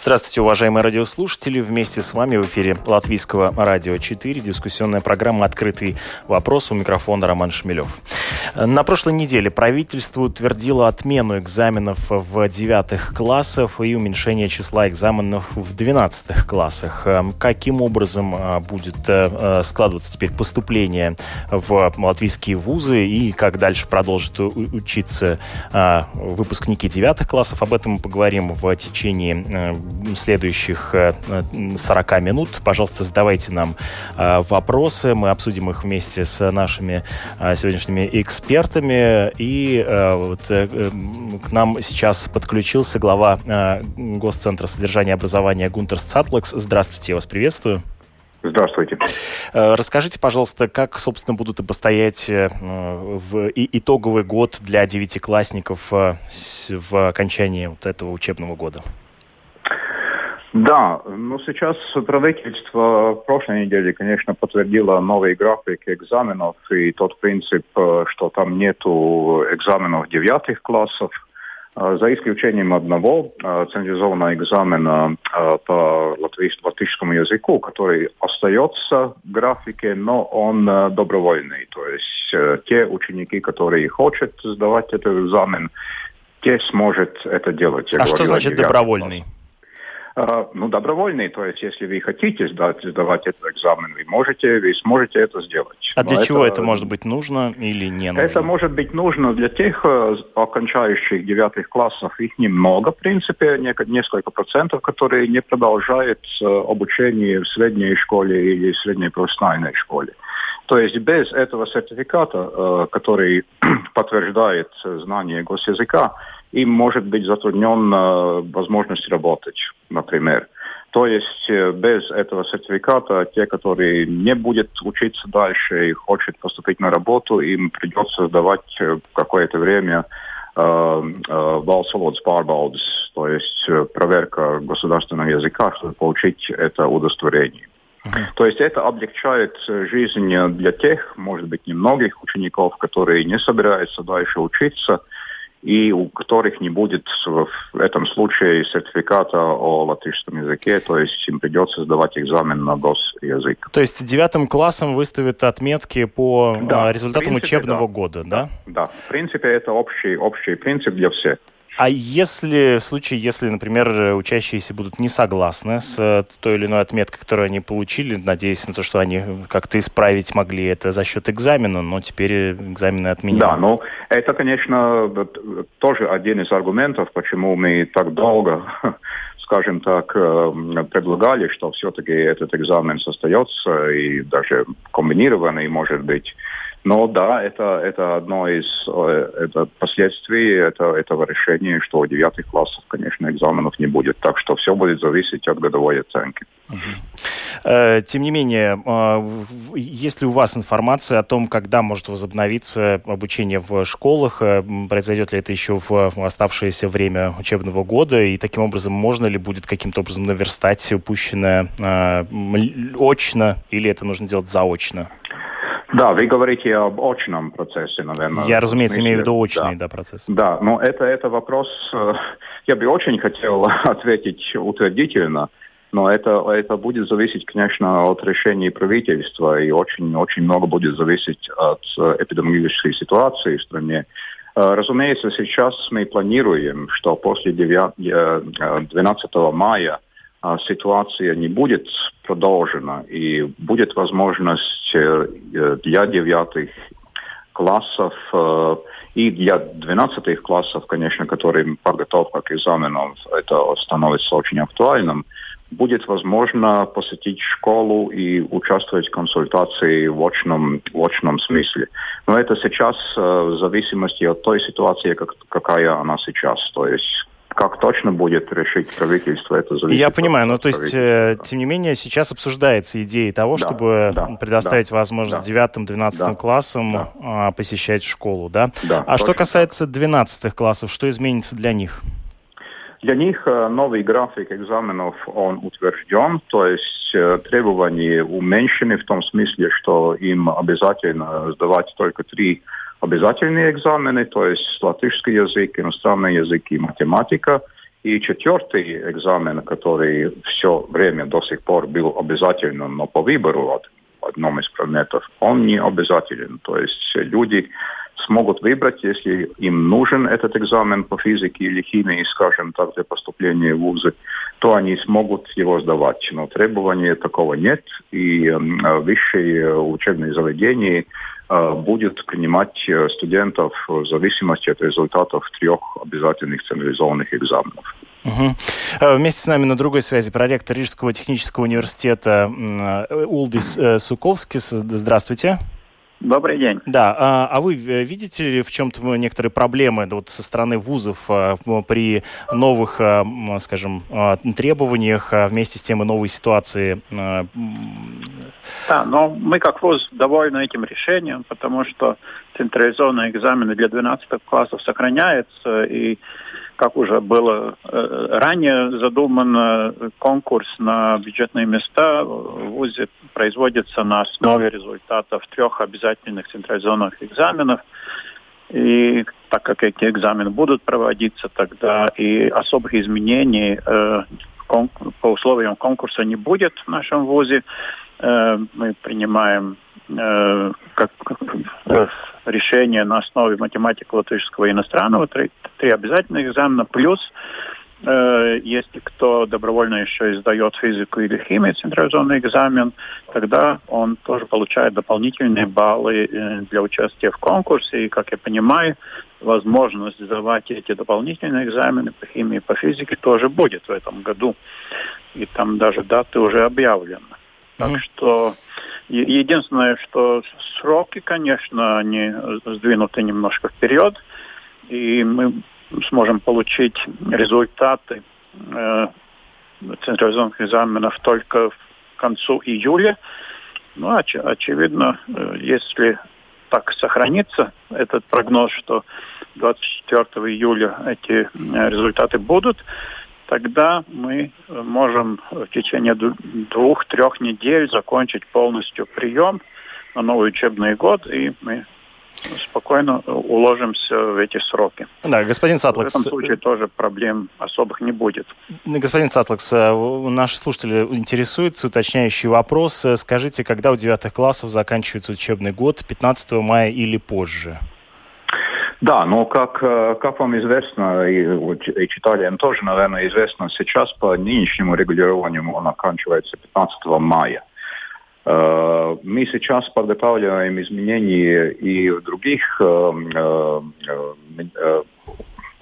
Здравствуйте, уважаемые радиослушатели. Вместе с вами в эфире Латвийского радио 4. Дискуссионная программа «Открытый вопрос». У микрофона Роман Шмелев. На прошлой неделе правительство утвердило отмену экзаменов в девятых классах и уменьшение числа экзаменов в двенадцатых классах. Эм, каким образом э, будет э, э, складываться теперь поступление в латвийские вузы и как дальше продолжат учиться выпускники девятых классов? Об этом мы поговорим в течение следующих 40 минут. Пожалуйста, задавайте нам вопросы. Мы обсудим их вместе с нашими сегодняшними экспертами. И вот к нам сейчас подключился глава Госцентра содержания и образования Гунтерс Цатлакс. Здравствуйте, я вас приветствую. Здравствуйте. Расскажите, пожалуйста, как, собственно, будут обстоять в итоговый год для девятиклассников в окончании вот этого учебного года? Да, ну сейчас правительство прошлой неделе, конечно, подтвердило новый график экзаменов и тот принцип, э, что там нету экзаменов девятых классов, э, за исключением одного э, централизованного экзамена по латвийскому языку, который остается в графике, но он добровольный. То есть те ученики, которые хотят сдавать этот экзамен, те сможет это делать. Я а что значит добровольный? Класс. А, ну, добровольный, то есть если вы хотите сдать, сдавать этот экзамен, вы можете, вы сможете это сделать. А Но для это, чего это может быть нужно или не нужно? Это может быть нужно для тех э, окончающих девятых классов, их немного, в принципе, несколько процентов, которые не продолжают э, обучение в средней школе или средней профессиональной школе. То есть без этого сертификата, э, который подтверждает знание госязыка, им может быть затруднена возможность работать, например. То есть э, без этого сертификата те, которые не будут учиться дальше и хотят поступить на работу, им придется сдавать э, какое-то время valsts valodas то есть э, проверка государственного языка, чтобы получить это удостоверение. Uh-huh. То есть это облегчает жизнь для тех, может быть, немногих учеников, которые не собираются дальше учиться, и у которых не будет в этом случае сертификата о латышском языке, то есть им придется сдавать экзамен на госязык. То есть девятым классом выставят отметки по да, результатам принципе, учебного да. года, да? Да, в принципе это общий, общий принцип для всех. А если, в случае, если, например, учащиеся будут не согласны с э, той или иной отметкой, которую они получили, надеясь на то, что они как-то исправить могли это за счет экзамена, но теперь экзамены отменены. Да, ну, это, конечно, тоже один из аргументов, почему мы так долго скажем так, э, предлагали, что все-таки этот экзамен состоится и даже комбинированный, может быть, но да, это, это одно из э, это последствий это, этого решения, что у девятых классов, конечно, экзаменов не будет. Так что все будет зависеть от годовой оценки. Э, тем не менее, э, есть ли у вас информация о том, когда может возобновиться обучение в школах? Произойдет ли это еще в оставшееся время учебного года? И таким образом можно ли будет каким-то образом наверстать упущенное очно или это нужно делать заочно? Да, вы говорите об очном процессе, наверное. Я, разумеется, имею в виду очный да. Да, процесс. Да, но это, это вопрос, э, я бы очень хотел ответить утвердительно, но это, это будет зависеть, конечно, от решений правительства, и очень, очень много будет зависеть от э, эпидемиологической ситуации в стране. Э, разумеется, сейчас мы планируем, что после 9, 12 мая ситуация не будет продолжена и будет возможность э, для девятых классов э, и для двенадцатых классов, конечно, которые подготовка к экзаменам, это становится очень актуальным, будет возможно посетить школу и участвовать в консультации в очном, в очном смысле. Но это сейчас э, в зависимости от той ситуации, как, какая она сейчас. То есть как точно будет решить правительство, это зависит. Я понимаю, но то есть, э, тем не менее, сейчас обсуждается идея того, да, чтобы да, предоставить да, возможность девятым, да, 12 да, классам да. А, посещать школу, да? да а что касается 12 классов, что изменится для них? Для них э, новый график экзаменов, он утвержден, то есть э, требования уменьшены в том смысле, что им обязательно сдавать только три обязательные экзамены, то есть латышский язык, иностранный язык и математика. И четвертый экзамен, который все время до сих пор был обязательным, но по выбору от одном из предметов, он не обязателен. То есть люди смогут выбрать, если им нужен этот экзамен по физике или химии, скажем так, для поступления в вузы, то они смогут его сдавать. Но требования такого нет, и высшие учебные заведения будет принимать э, студентов в зависимости от результатов трех обязательных централизованных экзаменов. Угу. Вместе с нами на другой связи проректор Рижского технического университета Улдис Суковскис. Здравствуйте. Добрый день. Да, а, а вы видите ли в чем-то некоторые проблемы вот, со стороны вузов а, при новых, скажем, требованиях, вместе с тем и новой ситуации? Да, но мы как вуз довольны этим решением, потому что централизованные экзамены для 12 классов сохраняются, и как уже было э, ранее задуман конкурс на бюджетные места в ВУЗе производится на основе результатов трех обязательных централизованных экзаменов. И так как эти экзамены будут проводиться, тогда и особых изменений э, по условиям конкурса не будет в нашем ВУЗе. Э, мы принимаем э, как э, решение на основе математики латышского и иностранного, три, три обязательных экзамена, плюс э, если кто добровольно еще издает физику или химию, централизованный экзамен, тогда он тоже получает дополнительные баллы для участия в конкурсе. И, как я понимаю, возможность сдавать эти дополнительные экзамены по химии и по физике тоже будет в этом году. И там даже даты уже объявлены. Так mm-hmm. что Единственное, что сроки, конечно, они сдвинуты немножко вперед, и мы сможем получить результаты э, централизованных экзаменов только в концу июля. Ну, оч очевидно, э, если так сохранится этот прогноз, что 24 июля эти э, результаты будут, тогда мы можем в течение двух-трех недель закончить полностью прием на новый учебный год, и мы спокойно уложимся в эти сроки. Да, господин Сатлакс. В этом случае тоже проблем особых не будет. Господин Сатлакс, э, наши слушатели интересуются, уточняющий вопрос. Скажите, когда у девятых классов заканчивается учебный год, 15 мая или позже? Да, но как, э, как вам известно, и, и читателям тоже, наверное, известно, сейчас по нынешнему регулированию он оканчивается 15 мая. Э, мы сейчас подготавливаем изменения и в других э,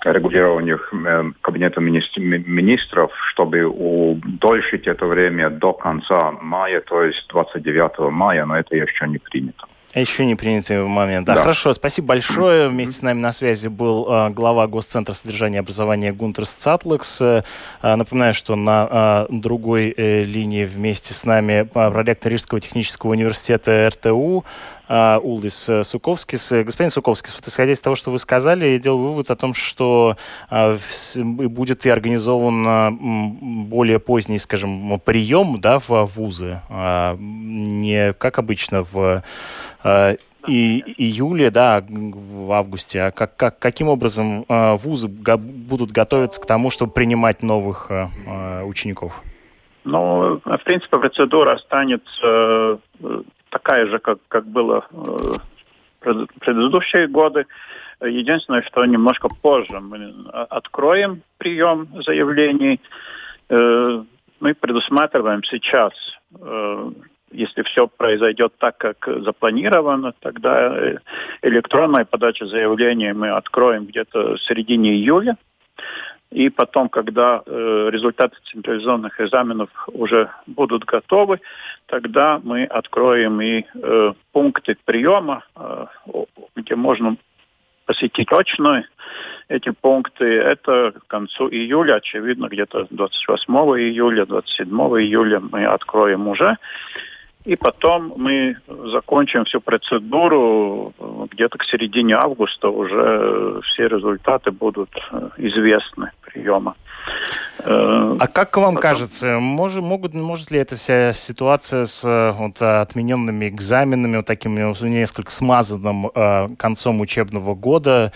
регулированиях Кабинета министров, чтобы удольшить это время до конца мая, то есть 29 мая, но это еще не принято. Еще не принятый момент. Да, да. хорошо, спасибо большое. Вместе с нами на связи был э, глава Госцентра содержания и образования Гунтарс Цатлакс. Э, напоминаю, что на э, другой э, линии вместе с нами проректор Рижского технического университета РТУ Улдис Суковскис. Господин Суковскис, вот исходя из того, что вы сказали, я делал вывод о том, что э, будет и организован э, более поздний, скажем, прием да, в вузы, э, не как обычно в Э, и июле, да, в августе. А как, как, каким образом э, вузы будут готовиться к тому, чтобы принимать новых э, учеников? Ну, в принципе, процедура останется такая же, как, как было в предыдущие годы. Единственное, что немножко позже мы откроем прием заявлений. Мы предусматриваем сейчас если все произойдет так, как запланировано, тогда э, электронная подача заявления мы откроем где-то в середине июля. И потом, когда э, результаты централизованных экзаменов уже будут готовы, тогда мы откроем и э, пункты приема, э, где можно посетить очно эти пункты. Это к концу июля, очевидно, где-то 28 июля, 27 июля мы откроем уже. И потом мы закончим всю процедуру где-то к середине августа уже все результаты будут известны приема. Э, а как вам Потом... кажется, может, могут, может ли эта вся ситуация с э, вот, отмененными экзаменами, вот таким несколько смазанным э, концом учебного года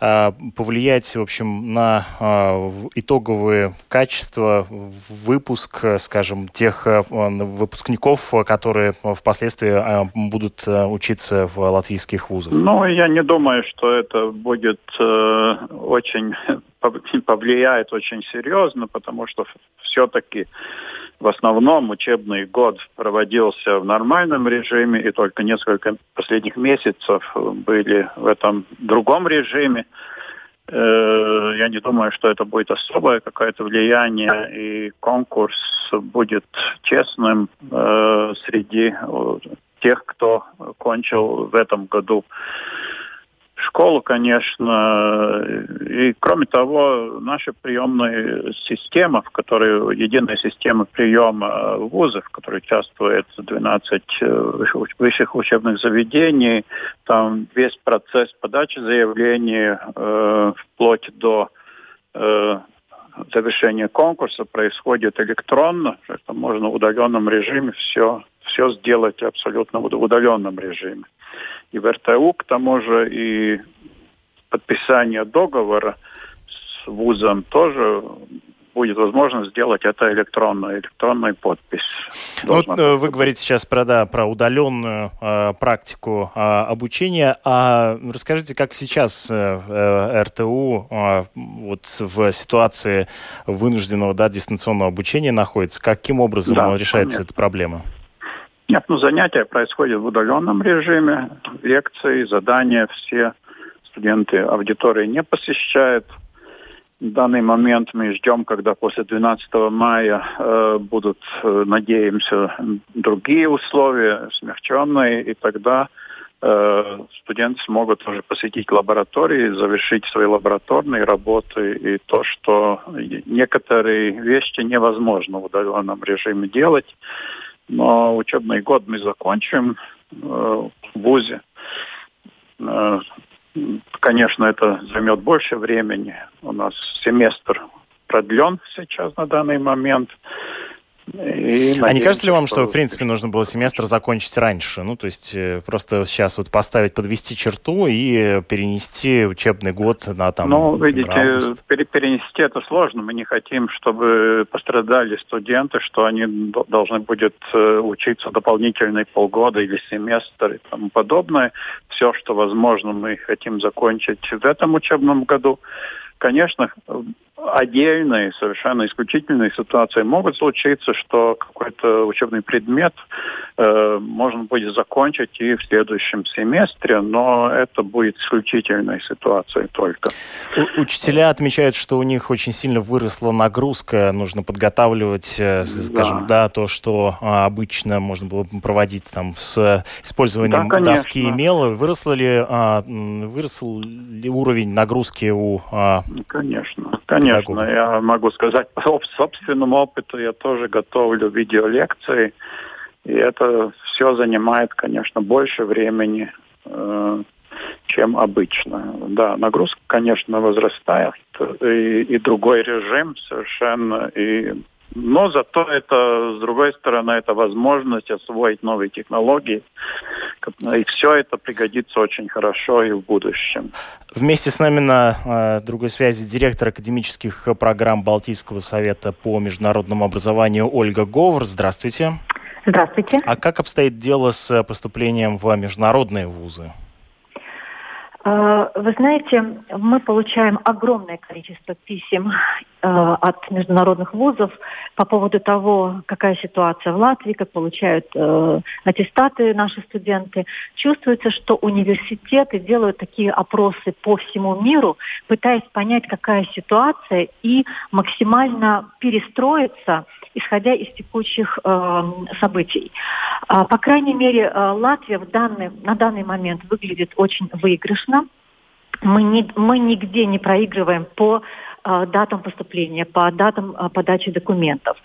э, повлиять, в общем, на э, итоговые качества, выпуск, скажем, тех э, выпускников, которые впоследствии э, будут э, учиться в латвийских вузах? Ну, я не думаю, что это будет э, очень повлияет очень серьезно, потому что все-таки в основном учебный год проводился в нормальном режиме, и только несколько последних месяцев были в этом другом режиме. Э, я не думаю, что это будет особое какое-то влияние, и конкурс будет честным э, среди тех, кто кончил в этом году школу, конечно. И кроме того, наша приемная система, в которой единая система приема вузов, в которой участвует 12 э, высших учебных заведений, там весь процесс подачи заявлений э, вплоть до э, завершения конкурса происходит электронно, что можно в удаленном режиме все, все сделать абсолютно в удаленном режиме и в РТУ, к тому же и подписание договора с вузом тоже будет возможно сделать это электронно, электронной подпись. Ну, вот, э, вы говорите сейчас про, да, про удаленную э, практику э, обучения. А расскажите, как сейчас э, э РТУ э, вот в ситуации вынужденного да, дистанционного обучения находится? Каким образом да, решается нет. эта проблема? Нет, ну занятия происходят в удаленном режиме, лекции, задания все студенты аудитории не посещают. В данный момент мы ждем, когда после 12 мая э, будут, э, надеемся, другие условия, смягченные, и тогда э, студенты смогут уже посетить лаборатории, завершить свои лабораторные работы, и то, что некоторые вещи невозможно в удаленном режиме делать, но учебный год мы закончим э, в ВУЗе. Э, конечно, это займет больше времени. У нас семестр продлен сейчас на данный момент. И, а не кажется ли вам, что, в принципе, нужно было семестр закончить раньше? Ну, то есть э, просто сейчас вот поставить, подвести черту и перенести учебный год на там Ну, видите, пере перенести это сложно. Мы не хотим, чтобы пострадали студенты, что они должны будут э, учиться дополнительные полгода или семестр и тому подобное. Все, что возможно, мы хотим закончить в этом учебном году. Конечно, отдельные, совершенно исключительные ситуации могут случиться, что какой-то учебный предмет э, можно будет закончить и в следующем семестре, но это будет исключительной ситуацией только. У учителя отмечают, что у них очень сильно выросла нагрузка, нужно подготавливать, э, скажем, да, да то, что а, обычно можно было проводить там с использованием да, доски и мела. Выросла ли, а, выросл ли уровень нагрузки у а, Конечно, конечно Конечно, я могу сказать по собственному опыту, я тоже готовлю видеолекции, и это все занимает, конечно, больше времени, э, чем обычно. Да, нагрузка, конечно, возрастает, и, и другой режим совершенно, и но зато это, с другой стороны, это возможность освоить новые технологии. И все это пригодится очень хорошо и в будущем. Вместе с нами на э, другой связи директор академических программ Балтийского совета по международному образованию Ольга Говор. Здравствуйте. Здравствуйте. А как обстоит дело с поступлением в международные вузы? А, вы знаете, мы получаем огромное количество писем э, от международных вузов по поводу того, какая ситуация в Латвии, как получают э, аттестаты наши студенты. Чувствуется, что университеты делают такие опросы по всему миру, пытаясь понять, какая ситуация и максимально перестроиться исходя из текущих э, событий. Э, по крайней мере, э, Латвия в данный, на данный момент выглядит очень выигрышно. мы, не, мы нигде не проигрываем по э, датам поступления, по датам э, подачи документов.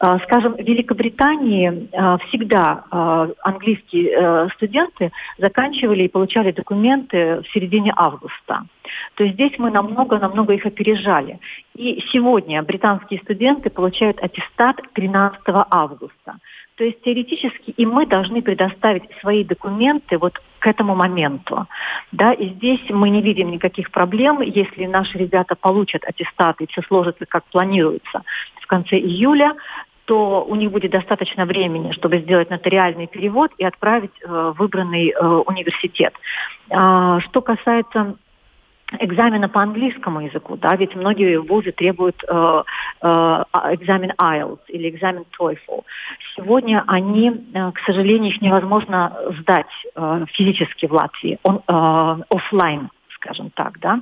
Э, скажем, в Великобритании э, всегда э, английские э, студенты заканчивали и получали документы в середине августа. То есть здесь мы намного-намного их опережали. И сегодня британские студенты получают аттестат 13 августа. То есть теоретически и мы должны предоставить свои документы вот к этому моменту. Да, и здесь мы не видим никаких проблем, если наши ребята получат аттестаты и все сложится как планируется в конце июля, то у них будет достаточно времени, чтобы сделать нотариальный перевод и отправить э, выбранный э, университет. А, что касается экзамена по английскому языку, да, ведь многие вузы требуют э, э, а, экзамен IELTS или экзамен TOEFL. Сегодня они, э, к сожалению, их невозможно сдать э, физически в Латвии, он э, офлайн скажем так, да.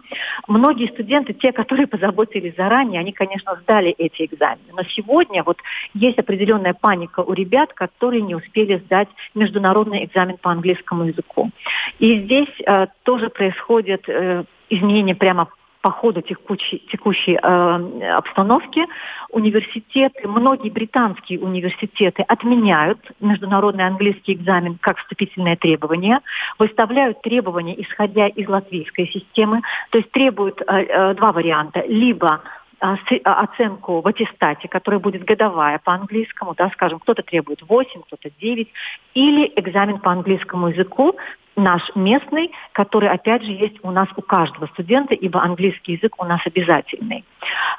Многие студенты, те, которые позаботились заранее, они, конечно, сдали эти экзамены. Но сегодня вот есть определенная паника у ребят, которые не успели сдать международный экзамен по английскому языку. И здесь э, тоже происходит э, изменения прямо по ходу текущей, текущей э, обстановки университеты, многие британские университеты отменяют международный английский экзамен как вступительное требование, выставляют требования, исходя из латвийской системы, то есть требуют э, э, два варианта. Либо а, а, оценку в аттестате, которая будет годовая по английскому, да, скажем, кто-то требует 8, кто-то 9, или экзамен по английскому языку, наш местный, который, опять же, есть у нас у каждого студента, ибо английский язык у нас обязательный.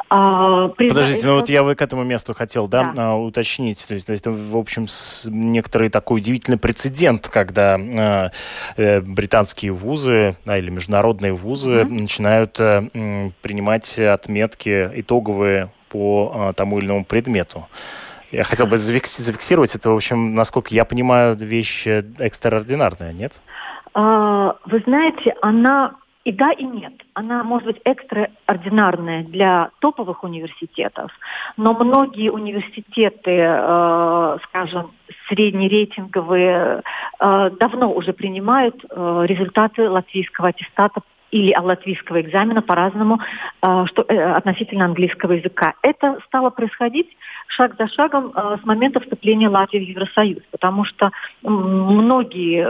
А, Подождите, ну вот я вы к этому месту хотел да, да. уточнить. То есть, это, в общем, некоторый такой удивительный прецедент, когда э, э, британские вузы да, или международные вузы mm-hmm. начинают э, принимать отметки итоговые по э, тому или иному предмету. Я хотел бы зафиксировать это, в общем, насколько я понимаю, вещь экстраординарная, нет? А, вы знаете, она и да, и нет. Она может быть экстраординарная для топовых университетов, но многие университеты, э, скажем, среднерейтинговые, э, давно уже принимают э, результаты латвийского аттестата или латвийского экзамена по-разному э, что, э, относительно английского языка. Это стало происходить шаг за шагом э, с момента вступления Латвии в Евросоюз, потому что многие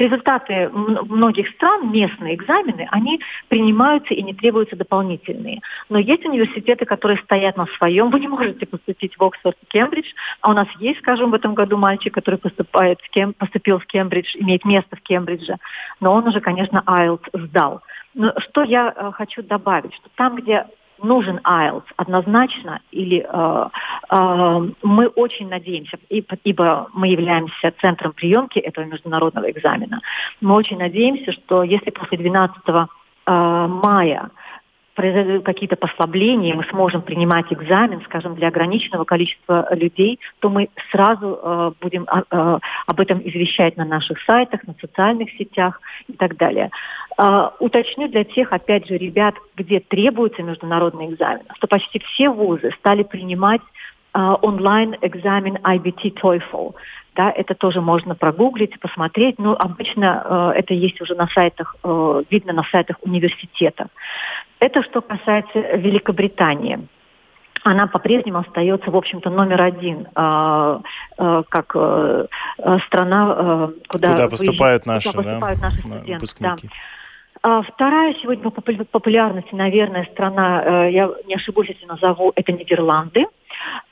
результаты многих стран, местные экзамены, они принимаются и не требуются дополнительные. Но есть университеты, которые стоят на своем. Вы не можете поступить в Оксфорд и Кембридж, а у нас есть, скажем, в этом году мальчик, который поступает в Кем, поступил в Кембридж, имеет место в Кембридже, но он уже, конечно, IELTS сдал. Но что я э, хочу добавить, что там, где нужен IELTS однозначно, или э, э, мы очень надеемся, ибо мы являемся центром приемки этого международного экзамена, мы очень надеемся, что если после 12 э, мая произойдут какие-то послабления, мы сможем принимать экзамен, скажем, для ограниченного количества людей, то мы сразу э, будем э, об этом извещать на наших сайтах, на социальных сетях и так далее. Э, уточню для тех, опять же, ребят, где требуется международный экзамен, что почти все вузы стали принимать э, онлайн-экзамен IBT TOEFL. Да, это тоже можно прогуглить, посмотреть. Но обычно э, это есть уже на сайтах, э, видно на сайтах университета. Это что касается Великобритании она по-прежнему остается, в общем-то, номер один, э, э, как э, страна, э, куда, куда поступают наши, куда поступают да, наши студенты. Выпускники. Да. А вторая сегодня по популярности, наверное, страна, э, я не ошибусь, если назову, это Нидерланды.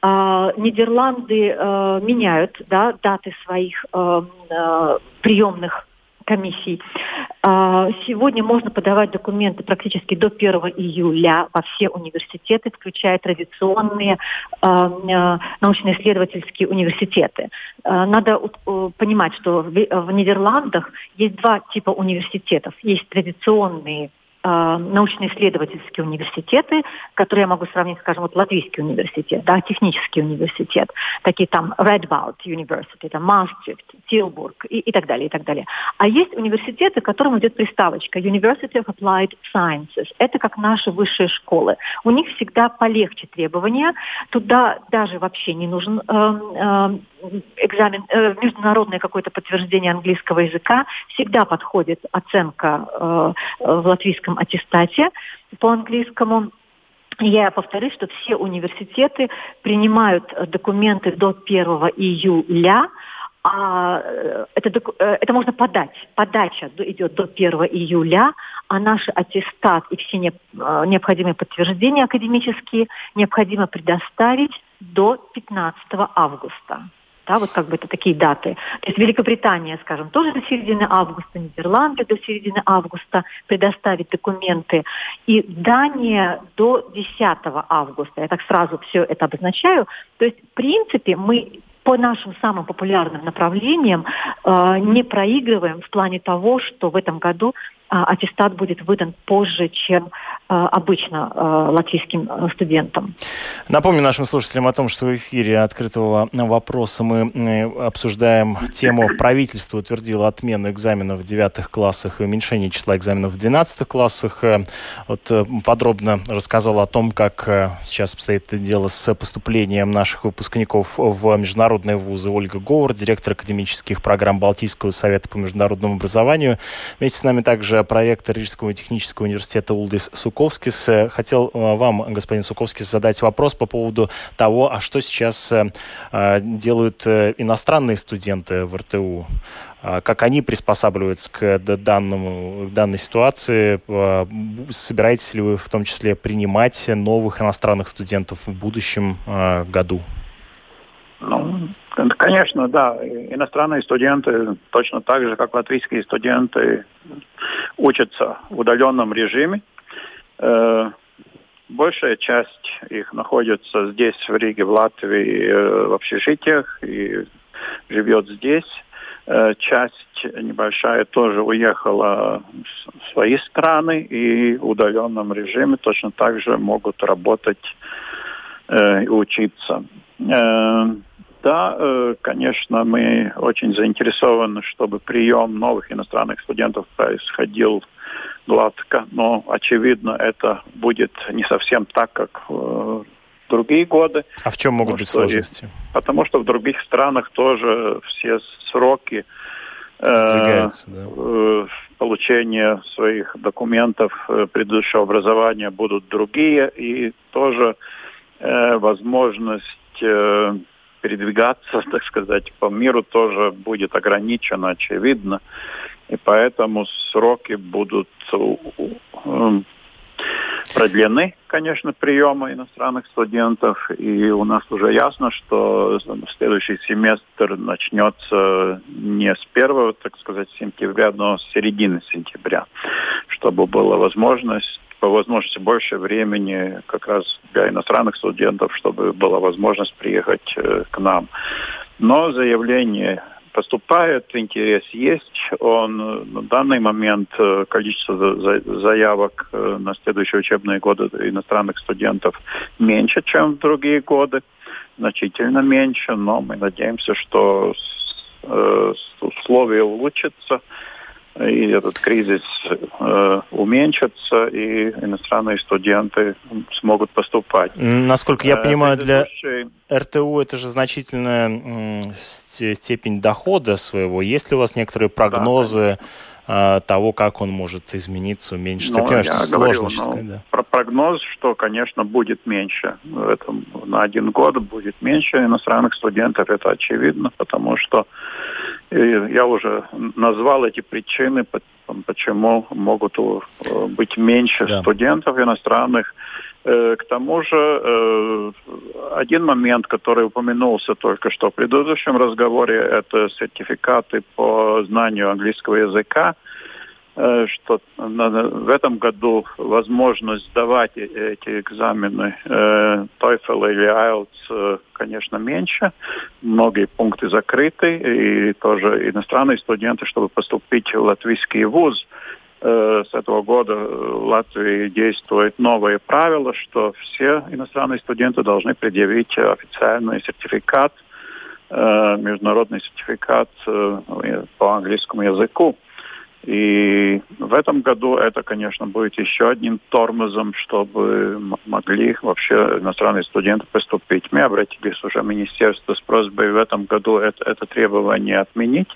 А, Нидерланды э, меняют да, даты своих э, приемных комиссий. А, сегодня можно подавать документы практически до 1 июля во все университеты, включая традиционные научно-исследовательские университеты. Надо понимать, что в Нидерландах есть два типа университетов. Есть традиционные Э, научно-исследовательские университеты, которые я могу сравнить, скажем, вот Латвийский университет, да, технический университет, такие там Redboud University, там Maastricht, Tilburg и, и так далее, и так далее. А есть университеты, к которым идет приставочка University of Applied Sciences. Это как наши высшие школы. У них всегда полегче требования. Туда даже вообще не нужен э, э, экзамен, э, международное какое-то подтверждение английского языка, всегда подходит оценка э, в латвийском аттестате по английскому. Я повторюсь, что все университеты принимают документы до 1 июля, а э, это, э, это можно подать. Подача идет до 1 июля, а наш аттестат и все не, э, необходимые подтверждения академические необходимо предоставить до 15 августа. Да, вот как бы это такие даты. То есть Великобритания, скажем, тоже до середины августа, Нидерланды до середины августа предоставить документы. И Дания до 10 августа. Я так сразу все это обозначаю. То есть, в принципе, мы по нашим самым популярным направлениям э, не проигрываем в плане того, что в этом году аттестат будет выдан позже, чем а, обычно а, латвийским студентам. Напомню нашим слушателям о том, что в эфире открытого вопроса мы обсуждаем тему правительство утвердило отмену экзаменов в девятых классах и уменьшение числа экзаменов в двенадцатых классах. Э, вот э, подробно рассказал о том, как э, сейчас обстоит дело с поступлением наших выпускников в международные вузы Ольга Говор, директор академических программ Балтийского совета по международному образованию. Вместе с нами также проректор Рижского технического университета Улдис Суковскис. Э, хотел э, вам, господин Суковскис, задать вопрос по поводу того, а что сейчас э, делают иностранные студенты в РТУ как они приспосабливаются к данному, к данной ситуации. Собираетесь ли вы в том числе принимать новых иностранных студентов в будущем году? Ну, конечно, да. Иностранные студенты точно так же, как латвийские студенты, учатся в удаленном режиме. Э, большая часть их находится здесь, в Риге, в Латвии, э, в общежитиях и живет здесь. Э, часть небольшая тоже уехала в свои страны и в удаленном режиме точно так же могут работать и учиться. Да, э, конечно, мы очень заинтересованы, чтобы прием новых иностранных студентов происходил гладко, но, очевидно, это будет не совсем так, как в другие годы. А в чем могут быть сложности? И, потому что в других странах тоже все сроки э, да. э, получения своих документов э, предыдущего образования будут другие, и тоже э, возможность э, передвигаться, так сказать, по миру тоже будет ограничено, очевидно. И поэтому сроки будут э, продлены, конечно, приема иностранных студентов. И у нас уже ясно, что следующий семестр начнется не с первого, так сказать, сентября, но с середины сентября, чтобы была возможность по возможности больше времени как раз для иностранных студентов, чтобы была возможность приехать э, к нам. Но заявление поступает, интерес есть. Он э, на данный момент э, количество заявок на следующие учебные годы иностранных студентов меньше, чем в другие годы, значительно меньше, но мы надеемся, что условия улучшатся и этот кризис э, уменьшится, и иностранные студенты смогут поступать. Насколько я э, понимаю, для РТУ это же значительная степень дохода своего. Есть ли у вас некоторые прогнозы? Да, того, как он может измениться, уменьшиться. Ну, я понимаю, что говорю, сложно ну, сказать, да. Про прогноз, что, конечно, будет меньше. В этом, на один год будет меньше иностранных студентов, это очевидно, потому что э, я уже назвал эти причины, почему могут э, быть меньше да. студентов иностранных. Э, к тому же, э, один момент, который упомянулся только что в предыдущем разговоре, это сертификаты по знанию английского языка э, что в этом году возможность сдавать эти экзамены TOEFL или IELTS, конечно, меньше. Многие пункты закрыты, и тоже иностранные студенты, чтобы поступить в латвийский вуз, с этого года в Латвии действует новое правило, что все иностранные студенты должны предъявить официальный сертификат, э, международный сертификат э, по английскому языку. И в этом году это, конечно, будет еще одним тормозом, чтобы могли вообще иностранные студенты поступить. Мы обратились уже в министерство с просьбой в этом году это, это требование отменить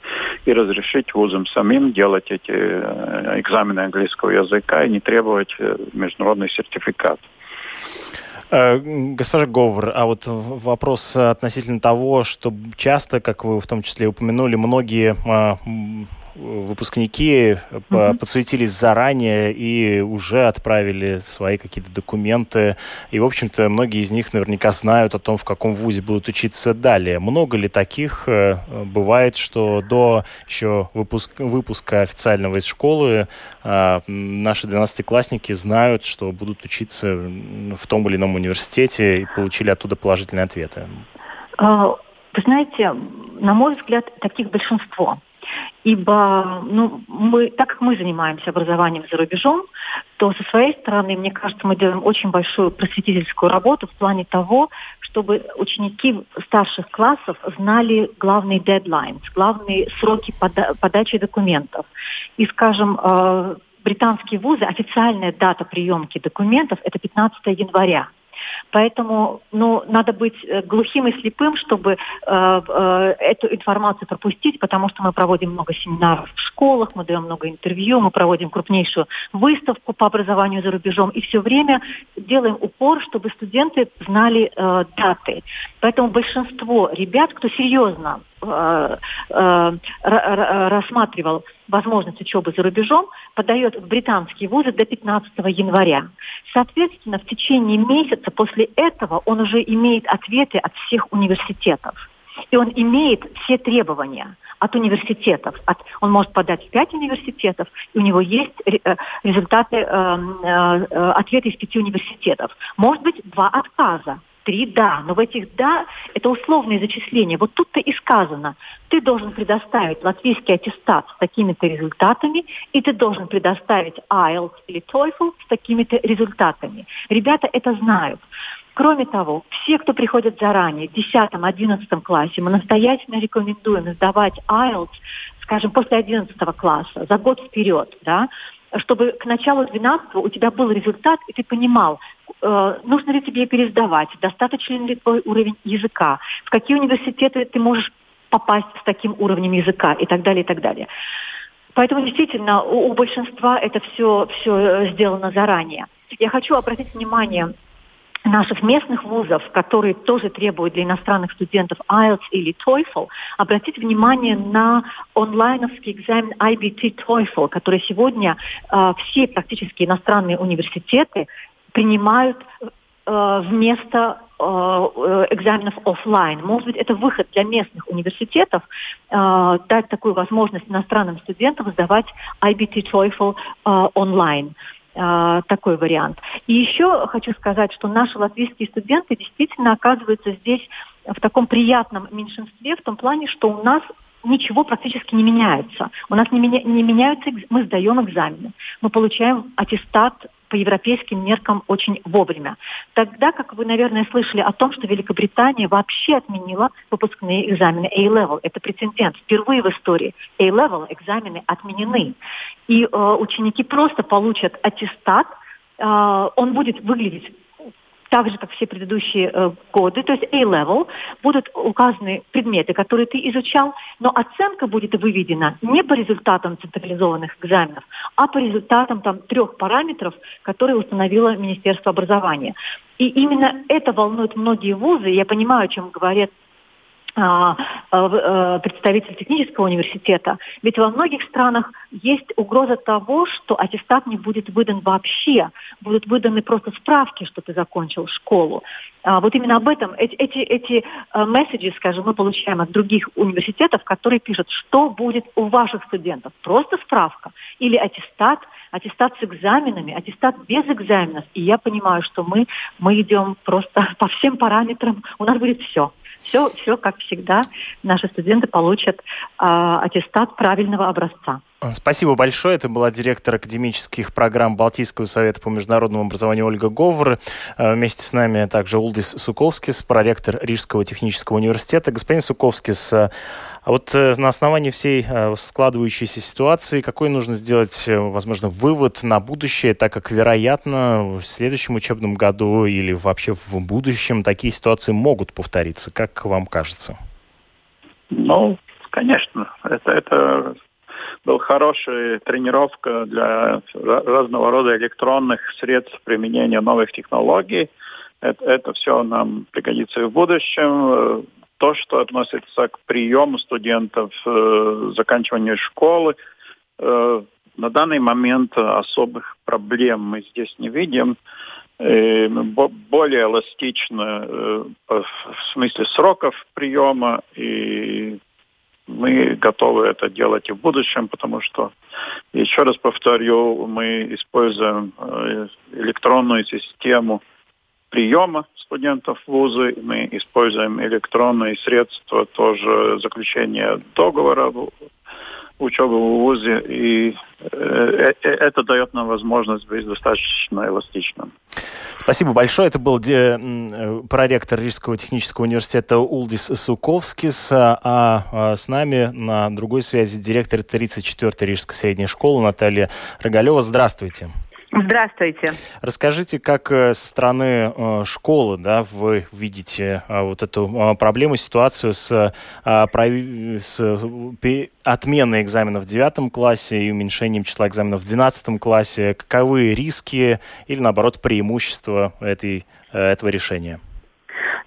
и разрешить вузам самим делать эти э, экзамены английского языка и не требовать э, международный сертификат. Э, госпожа Говор, а вот вопрос относительно того, что часто, как вы в том числе упомянули, многие а, выпускники mm-hmm. подсуетились заранее и уже отправили свои какие-то документы. И, в общем-то, многие из них наверняка знают о том, в каком вузе будут учиться далее. Много ли таких э, бывает, что до еще выпуск, выпуска официального из школы э, наши 12-классники знают, что будут учиться в том или ином университете и получили оттуда положительные ответы? А, вы знаете, на мой взгляд, таких большинство. Ибо ну, мы, так как мы занимаемся образованием за рубежом, то со своей стороны, мне кажется, мы делаем очень большую просветительскую работу в плане того, чтобы ученики старших классов знали главные дедлайны, главные сроки пода подачи документов. И, скажем, э, британские вузы, официальная дата приемки документов – это 15 января. Поэтому ну, надо быть э, глухим и слепым, чтобы э, э, эту информацию пропустить, потому что мы проводим много семинаров в школах, мы даем много интервью, мы проводим крупнейшую выставку по образованию за рубежом и все время делаем упор, чтобы студенты знали э, даты. Поэтому большинство ребят, кто серьезно э, э, рассматривал возможность учебы за рубежом, подает в британские вузы до 15 января. Соответственно, в течение месяца после этого он уже имеет ответы от всех университетов. И он имеет все требования от университетов. От, он может подать в пять университетов, и у него есть э, результаты, э, э, ответы из пяти университетов. Может быть, два отказа. Три «да», но в этих «да» это условные зачисления. Вот тут-то и сказано, ты должен предоставить латвийский аттестат с такими-то результатами, и ты должен предоставить IELTS или TOEFL с такими-то результатами. Ребята это знают. Кроме того, все, кто приходят заранее, в 10-11 классе, мы настоятельно рекомендуем сдавать IELTS, скажем, после 11 класса, за год вперед, да, чтобы к началу 12 у тебя был результат, и ты понимал, э, нужно ли тебе пересдавать, достаточно ли твой уровень языка, в какие университеты ты можешь попасть с таким уровнем языка и так далее, и так далее. Поэтому действительно у, у большинства это все, все э, сделано заранее. Я хочу обратить внимание наших местных вузов, которые тоже требуют для иностранных студентов IELTS или TOEFL, обратить внимание на онлайновский экзамен IBT TOEFL, который сегодня э, все практически иностранные университеты принимают э, вместо э, экзаменов офлайн. Может быть, это выход для местных университетов э, дать такую возможность иностранным студентам сдавать IBT TOEFL э, онлайн. А, такой вариант. И еще хочу сказать, что наши латвийские студенты действительно оказываются здесь в таком приятном меньшинстве, в том плане, что у нас ничего практически не меняется. У нас не, меня, не меняются, мы сдаем экзамены, мы получаем аттестат по европейским меркам очень вовремя. Тогда, как вы, наверное, слышали о том, что Великобритания вообще отменила выпускные экзамены A-Level. Это прецедент. Впервые в истории A-Level экзамены отменены. И э, ученики просто получат аттестат, э, он будет выглядеть так же, как все предыдущие э, годы, то есть A-level, будут указаны предметы, которые ты изучал, но оценка будет выведена не по результатам централизованных экзаменов, а по результатам там, трех параметров, которые установило Министерство образования. И именно это волнует многие вузы. Я понимаю, о чем говорят представитель технического университета, ведь во многих странах есть угроза того, что аттестат не будет выдан вообще, будут выданы просто справки, что ты закончил школу. Вот именно об этом эти, эти, эти месседжи, скажем, мы получаем от других университетов, которые пишут, что будет у ваших студентов. Просто справка или аттестат, аттестат с экзаменами, аттестат без экзаменов. И я понимаю, что мы, мы идем просто по всем параметрам, у нас будет все. Все, все как всегда, наши студенты получат э, аттестат правильного образца. Спасибо большое. Это была директор академических программ Балтийского совета по международному образованию Ольга Говор. Э, вместе с нами также Улдис Суковскис, проректор Рижского технического университета. Господин Суковскис, а вот э, на основании всей э, складывающейся ситуации, какой нужно сделать, возможно, вывод на будущее, так как, вероятно, в следующем учебном году или вообще в будущем такие ситуации могут повториться, как вам кажется? Ну, конечно, это, это был хорошая тренировка для разного рода электронных средств применения новых технологий. Это, это все нам пригодится и в будущем. То, что относится к приему студентов, э, заканчиванию школы, э, на данный момент особых проблем мы здесь не видим. Э, более эластично э, в смысле сроков приема и мы готовы это делать и в будущем, потому что, еще раз повторю, мы используем э, электронную систему приема студентов в вузы, мы используем электронные средства тоже заключения договора учебы в ВУЗе, и э, э, это дает нам возможность быть достаточно эластичным. Спасибо большое. Это был э, проректор Рижского технического университета Улдис Суковскис, а, а с нами на другой связи директор 34-й Рижской средней школы Наталья Рогалева. Здравствуйте. Здравствуйте. Расскажите, как э, со стороны э, школы да, вы видите э, вот эту проблему, ситуацию с, с отменой экзаменов в девятом классе и уменьшением числа экзаменов в двенадцатом классе. Каковы риски или, наоборот, преимущества этой, этого решения?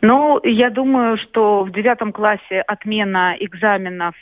Ну, я думаю, что в девятом классе отмена экзаменов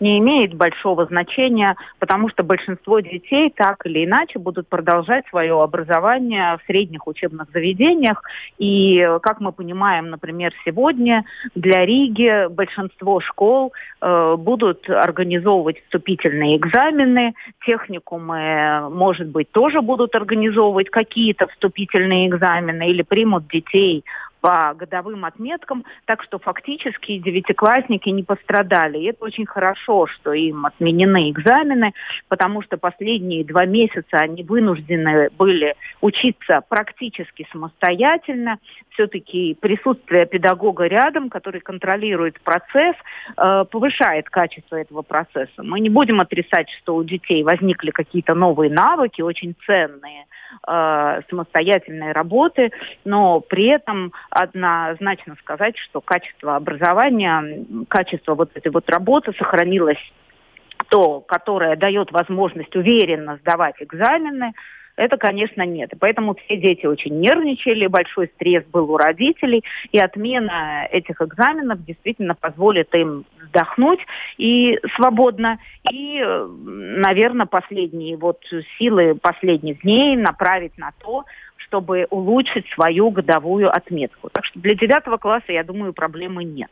не имеет большого значения, потому что большинство детей так или иначе будут продолжать свое образование в средних учебных заведениях. И, как мы понимаем, например, сегодня для Риги большинство школ э, будут организовывать вступительные экзамены, техникумы, может быть, тоже будут организовывать какие-то вступительные экзамены или примут детей по годовым отметкам, так что фактически девятиклассники не пострадали. И это очень хорошо, что им отменены экзамены, потому что последние два месяца они вынуждены были учиться практически самостоятельно. Все-таки присутствие педагога рядом, который контролирует процесс, э, повышает качество этого процесса. Мы не будем отрицать, что у детей возникли какие-то новые навыки, очень ценные, э, самостоятельной работы, но при этом однозначно сказать, что качество образования, качество вот этой вот работы сохранилось. То, которое дает возможность уверенно сдавать экзамены, это, конечно, нет. И поэтому все дети очень нервничали, большой стресс был у родителей, и отмена этих экзаменов действительно позволит им вздохнуть и свободно, и, наверное, последние вот силы последних дней направить на то, чтобы улучшить свою годовую отметку. Так что для девятого класса, я думаю, проблемы нет.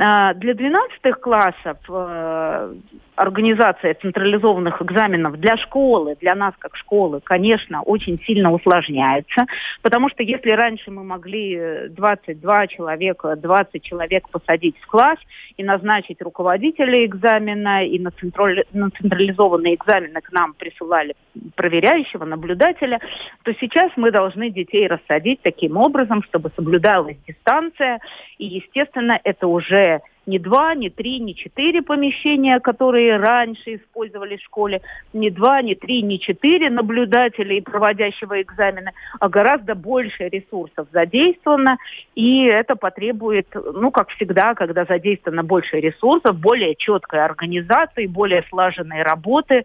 А, для 12 классов э, организация централизованных экзаменов для школы, для нас как школы, конечно, очень сильно усложняется, потому что если раньше мы могли 22 человека, 20 человек посадить в класс и назначить руководителя экзамена, и на, централь... на централизованные экзамены к нам присылали проверяющего, наблюдателя, то сейчас мы должны детей рассадить таким образом, чтобы соблюдалась дистанция, и, естественно, это уже не два, не три, не четыре помещения, которые раньше использовали в школе, не два, не три, не четыре наблюдателя и проводящего экзамены, а гораздо больше ресурсов задействовано, и это потребует, ну, как всегда, когда задействовано больше ресурсов, более четкой организации, более слаженной работы,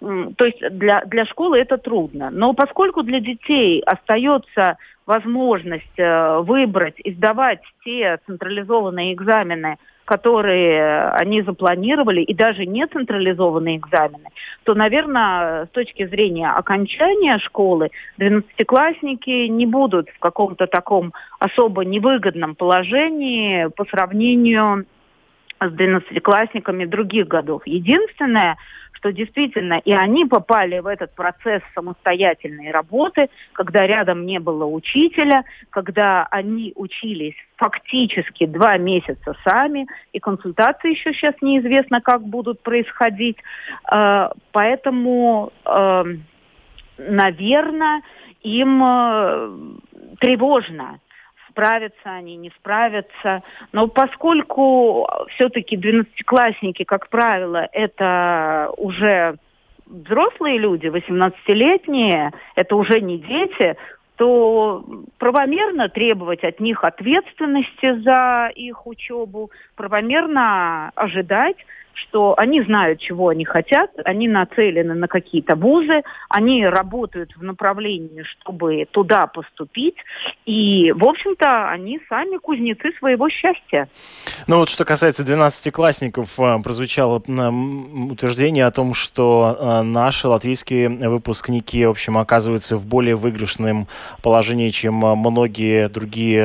то есть для, для школы это трудно. Но поскольку для детей остается возможность э, выбрать и сдавать те централизованные экзамены, которые они запланировали, и даже не централизованные экзамены, то, наверное, с точки зрения окончания школы, 12-классники не будут в каком-то таком особо невыгодном положении по сравнению с 12-классниками других годов. Единственное, что действительно и они попали в этот процесс самостоятельной работы, когда рядом не было учителя, когда они учились фактически два месяца сами, и консультации еще сейчас неизвестно, как будут происходить. Э, поэтому, э, наверное, им э, тревожно справятся они, не справятся. Но поскольку все-таки 12-классники, как правило, это уже взрослые люди, 18-летние, это уже не дети, то правомерно требовать от них ответственности за их учебу, правомерно ожидать, что они знают, чего они хотят, они нацелены на какие-то вузы, они работают в направлении, чтобы туда поступить, и, в общем-то, они сами кузнецы своего счастья. Ну вот что касается 12-классников, э, прозвучало утверждение о том, что э, наши латвийские выпускники, в общем, оказываются в более выигрышном положении, чем э, многие другие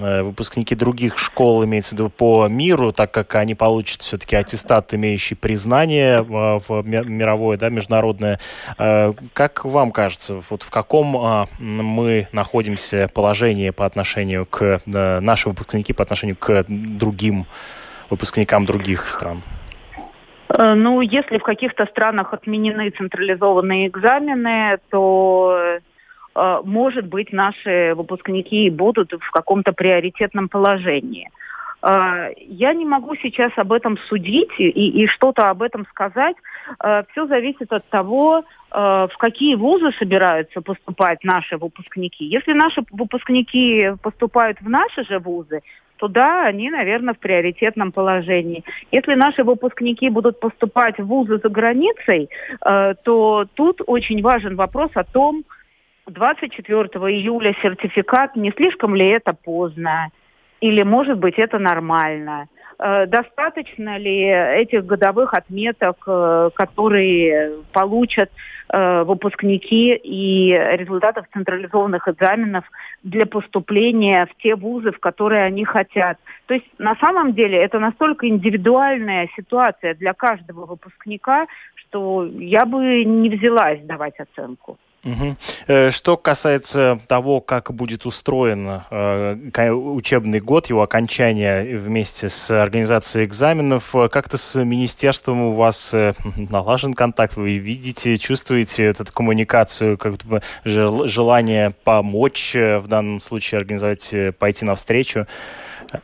выпускники других школ, имеется в виду по миру, так как они получат все-таки аттестат штат, имеющий признание в мировое, да, международное. Э, как вам кажется, вот в каком а, мы находимся положении по отношению к э, наши выпускники по отношению к другим выпускникам других стран? Э, ну, если в каких-то странах отменены централизованные экзамены, то может быть, наши выпускники будут в каком-то приоритетном положении. А, я не могу сейчас об этом судить и, и что-то об этом сказать. А, Все зависит от того, а, в какие вузы собираются поступать наши выпускники. Если наши выпускники поступают в наши же вузы, то да, они, наверное, в приоритетном положении. Если наши выпускники будут поступать в вузы за границей, то тут очень важен вопрос о том, 24 июля сертификат, не слишком ли это поздно? Или, может быть, это нормально? Э, достаточно ли этих годовых отметок, э, которые получат э, выпускники и результатов централизованных экзаменов для поступления в те вузы, в которые они хотят. То есть на самом деле это настолько индивидуальная ситуация для каждого выпускника, что я бы не взялась давать оценку. Угу. Что касается того, как будет устроен э, учебный год, его окончание вместе с организацией экзаменов, э, как-то с министерством у вас налажен контакт, вы видите, чувствуете эту коммуникацию, как бы желание помочь в данном случае организовать, пойти навстречу.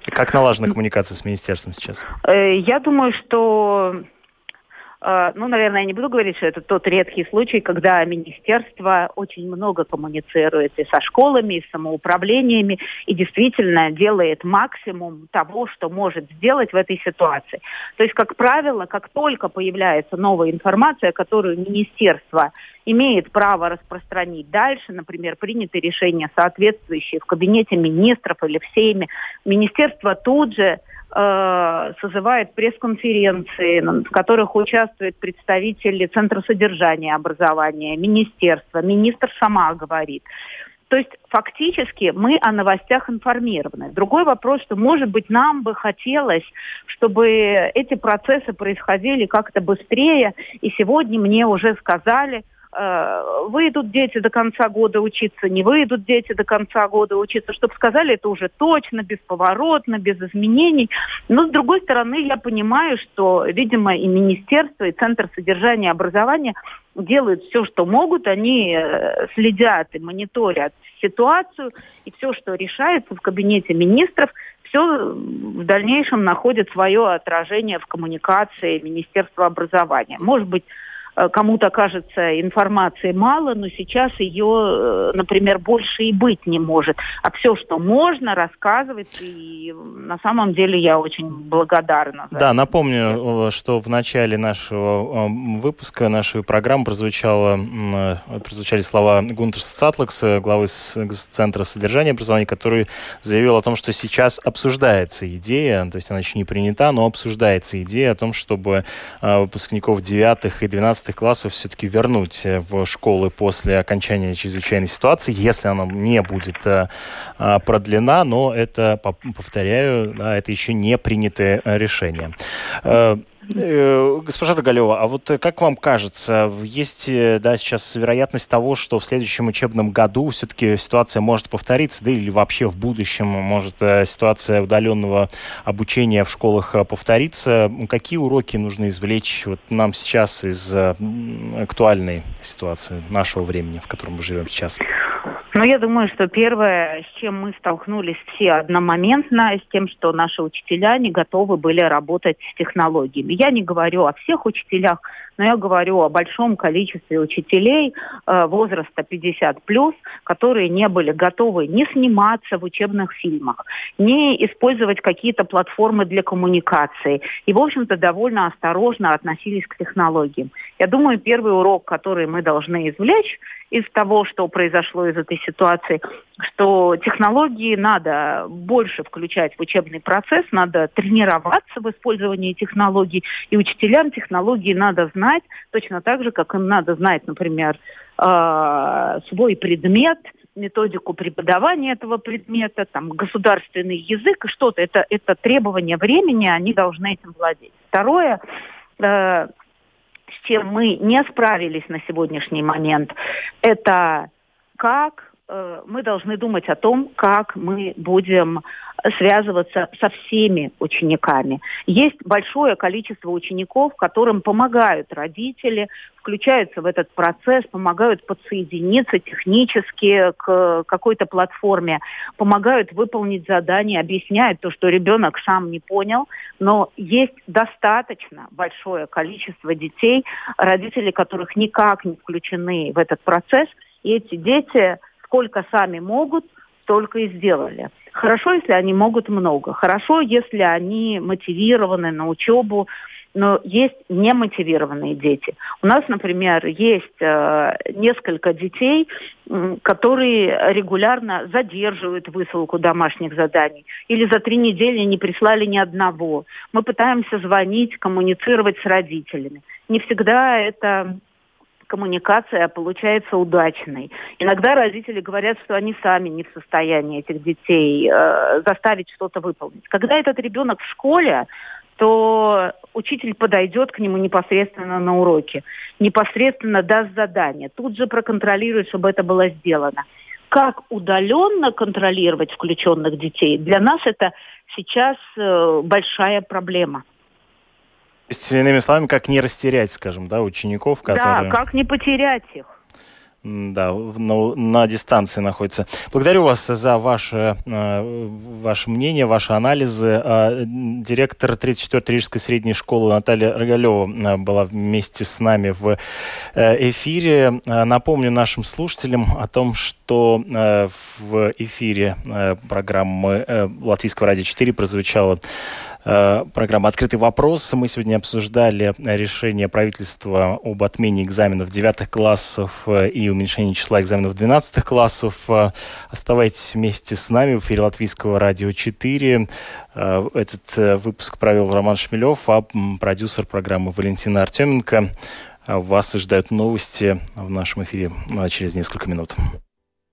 Как налажена коммуникация с министерством сейчас? Я думаю, что ну, наверное, я не буду говорить, что это тот редкий случай, когда министерство очень много коммуницирует и со школами, и с самоуправлениями, и действительно делает максимум того, что может сделать в этой ситуации. То есть, как правило, как только появляется новая информация, которую министерство имеет право распространить дальше, например, приняты решения соответствующие в кабинете министров или в Сейме, министерство тут же э, созывает пресс-конференции, в которых участвуют представители Центра содержания образования, министерства, министр сама говорит. То есть фактически мы о новостях информированы. Другой вопрос, что, может быть, нам бы хотелось, чтобы эти процессы происходили как-то быстрее. И сегодня мне уже сказали, Э, выйдут дети до конца года учиться, не выйдут дети до конца года учиться, чтобы сказали это уже точно, бесповоротно, без изменений. Но с другой стороны, я понимаю, что, видимо, и министерство, и Центр содержания образования делают все, что могут, они э, следят и мониторят ситуацию, и все, что решается в кабинете министров, все в дальнейшем находит свое отражение в коммуникации Министерства образования. Может быть, Э, кому-то кажется информации мало, но сейчас ее, э, например, больше и быть не может. А все, что можно, рассказывать, и на самом деле я очень благодарна. За да, это. напомню, что в начале нашего выпуска, нашей программы прозвучало, прозвучали слова Гунтерс Цатлакса, главы Центра содержания образования, который заявил о том, что сейчас обсуждается идея, то есть она еще не принята, но обсуждается идея о том, чтобы выпускников 9 и 12 11 классов все-таки вернуть в школы после окончания чрезвычайной ситуации, если она не будет продлена, но это, повторяю, это еще не принятое решение. Э, госпожа Рогалева, а вот э, как вам кажется, есть э, да, сейчас вероятность того, что в следующем учебном году все-таки ситуация может повториться, да или вообще в будущем может ситуация удаленного обучения в школах повториться? Какие уроки нужно извлечь вот нам сейчас из актуальной ситуации нашего времени, в котором мы живем сейчас? Ну, я думаю, что первое, с чем мы столкнулись все одномоментно, с тем, что наши учителя не готовы были работать с технологиями. Я не говорю о всех учителях, но я говорю о большом количестве учителей э, возраста 50 плюс, которые не были готовы не сниматься в учебных фильмах, не использовать какие-то платформы для коммуникации. И, в общем-то, довольно осторожно относились к технологиям. Я думаю, первый урок, который мы должны извлечь из того, что произошло из этой ситуации, что технологии надо больше включать в учебный процесс, надо тренироваться в использовании технологий, и учителям технологии надо знать точно так же, как им надо знать, например, э, свой предмет, методику преподавания этого предмета, там, государственный язык что-то. Это, это требование времени, они должны этим владеть. Второе, э, с чем мы не справились на сегодняшний момент, это как мы должны думать о том, как мы будем связываться со всеми учениками. Есть большое количество учеников, которым помогают родители, включаются в этот процесс, помогают подсоединиться технически к какой-то платформе, помогают выполнить задание, объясняют то, что ребенок сам не понял, но есть достаточно большое количество детей, родители которых никак не включены в этот процесс, и эти дети сколько сами могут, столько и сделали. Хорошо, если они могут много. Хорошо, если они мотивированы на учебу, но есть немотивированные дети. У нас, например, есть э, несколько детей, э, которые регулярно задерживают высылку домашних заданий или за три недели не прислали ни одного. Мы пытаемся звонить, коммуницировать с родителями. Не всегда это коммуникация получается удачной. Иногда родители говорят, что они сами не в состоянии этих детей э, заставить что-то выполнить. Когда этот ребенок в школе, то учитель подойдет к нему непосредственно на уроке, непосредственно даст задание, тут же проконтролирует, чтобы это было сделано. Как удаленно контролировать включенных детей, для нас это сейчас э, большая проблема есть, иными словами, как не растерять, скажем, да, учеников, которые... Да, как не потерять их. Да, на, на дистанции находится. Благодарю вас за ваше, э, ваше мнение, ваши анализы. Э, директор 34-й Рижской средней школы Наталья Рогалева э, была вместе с нами в эфире. Напомню нашим слушателям о том, что в эфире программы Латвийского радио 4 прозвучала Э, программа «Открытый вопрос». Мы сегодня обсуждали решение правительства об отмене экзаменов 9 классов э, и уменьшении числа экзаменов 12 классов. Э, оставайтесь вместе с нами в эфире Латвийского радио 4. Этот выпуск провел Роман Шмелев, а продюсер программы Валентина Артеменко. Вас ожидают новости в нашем эфире через несколько минут.